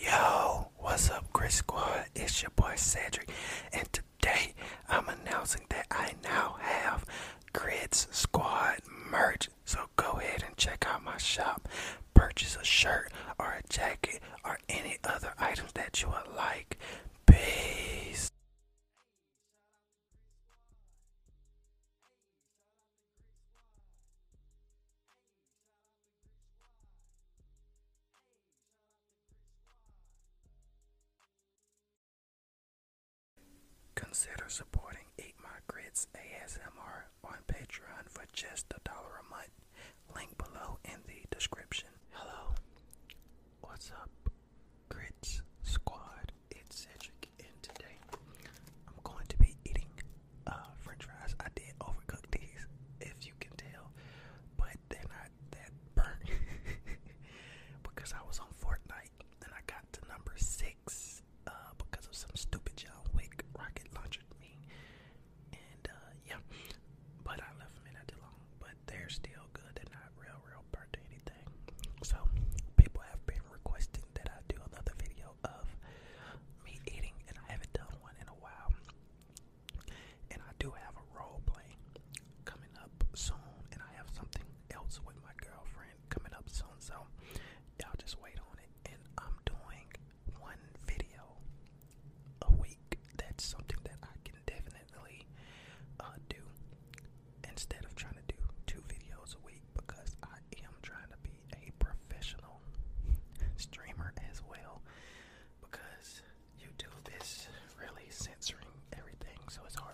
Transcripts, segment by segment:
Yo, what's up, Grits Squad? It's your boy Cedric, and today I'm announcing that I now have Grits Squad merch. So go ahead and check out my shop. Purchase a shirt or a jacket or any other items that you would like. Peace. Consider supporting Eat My Grits ASMR on Patreon for just a dollar a month. Link below in the description. Hello. What's up, Grits Squad? It's Cedric, and today I'm going to be eating uh, french fries. I did overcook these, if you can tell, but they're not that burnt because I was on Fortnite and I got to number six uh, because of some stupid John Wick rocket launcher me. And uh, yeah, but I left them in not too long. But they're still good. They're not real, real burnt or anything. So people have been requesting that I do another video of me eating, and I haven't done one in a while. And I do have a role play coming up soon, and I have something else with my girlfriend coming up soon. So y'all just wait on it. And I'm doing one video a week. That's something that I can definitely uh, do instead of trying to do two videos a week because I am trying to be a professional streamer as well because YouTube is really censoring everything so it's hard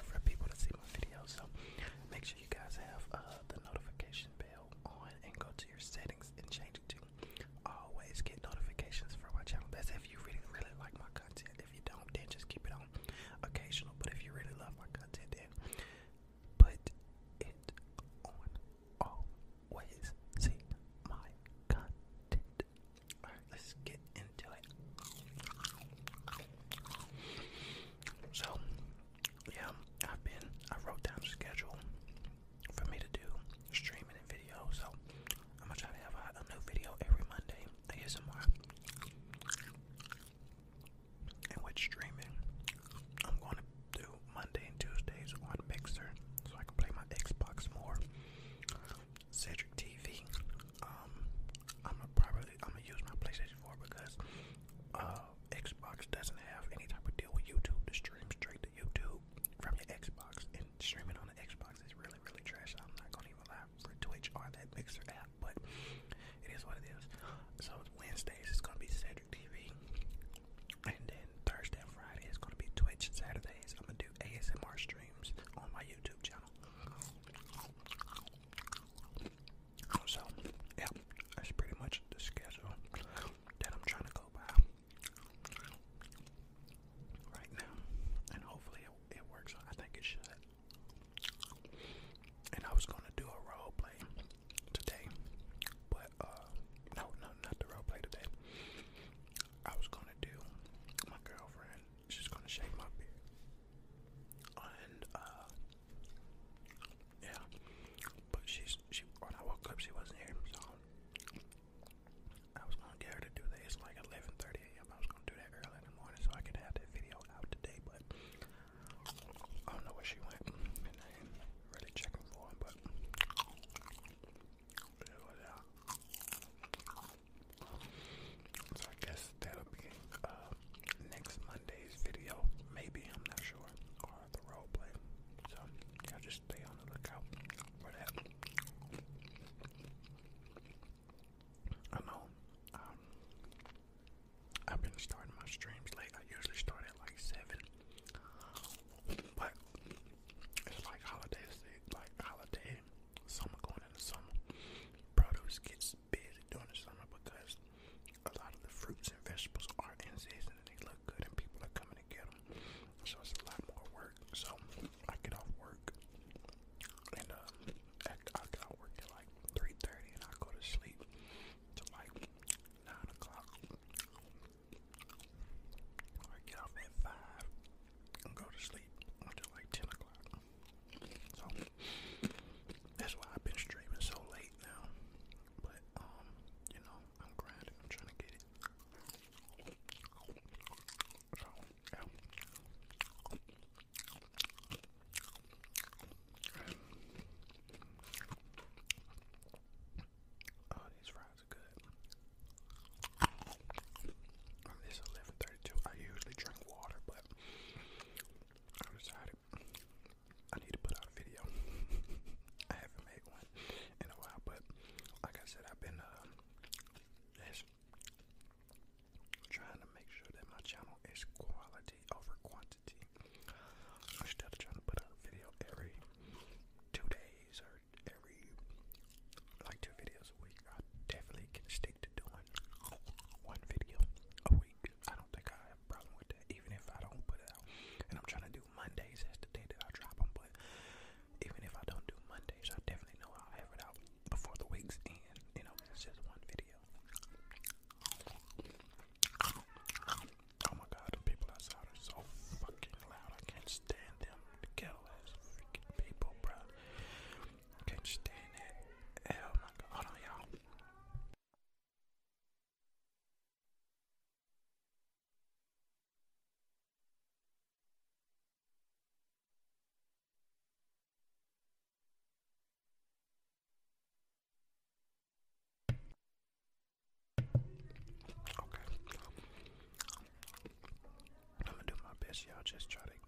yeah, I'll just try to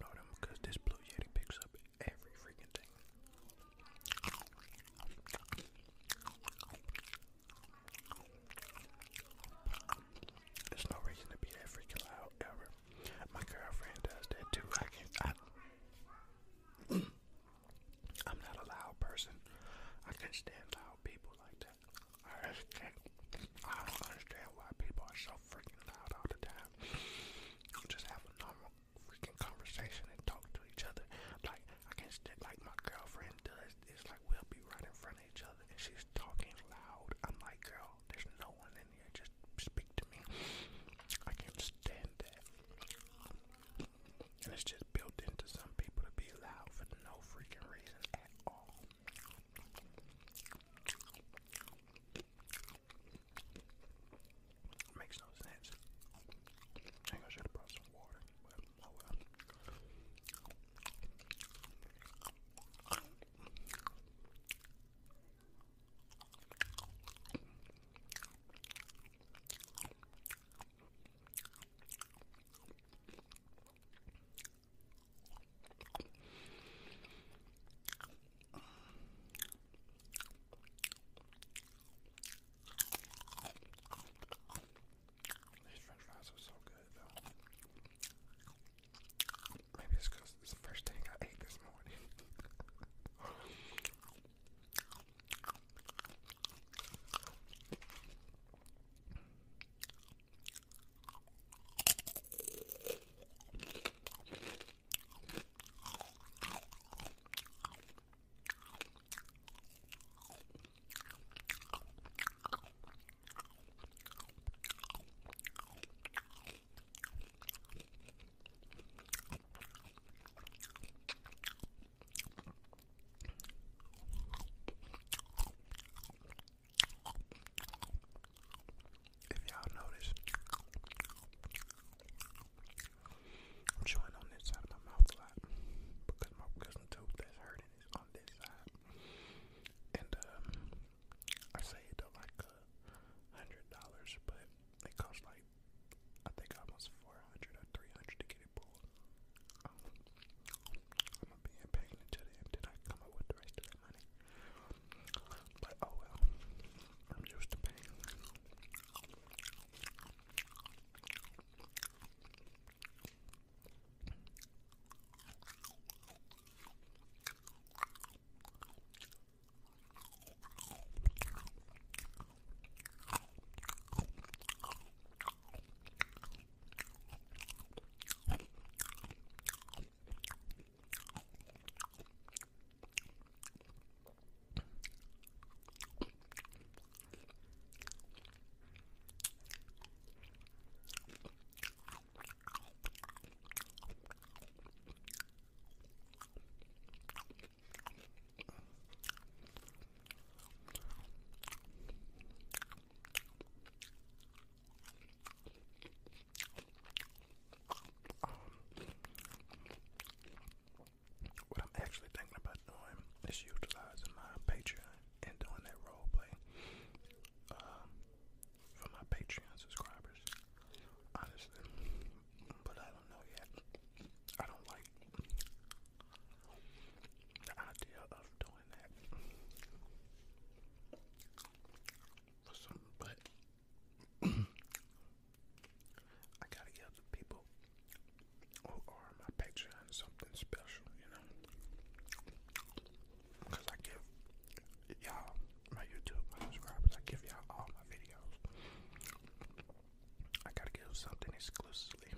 exclusively.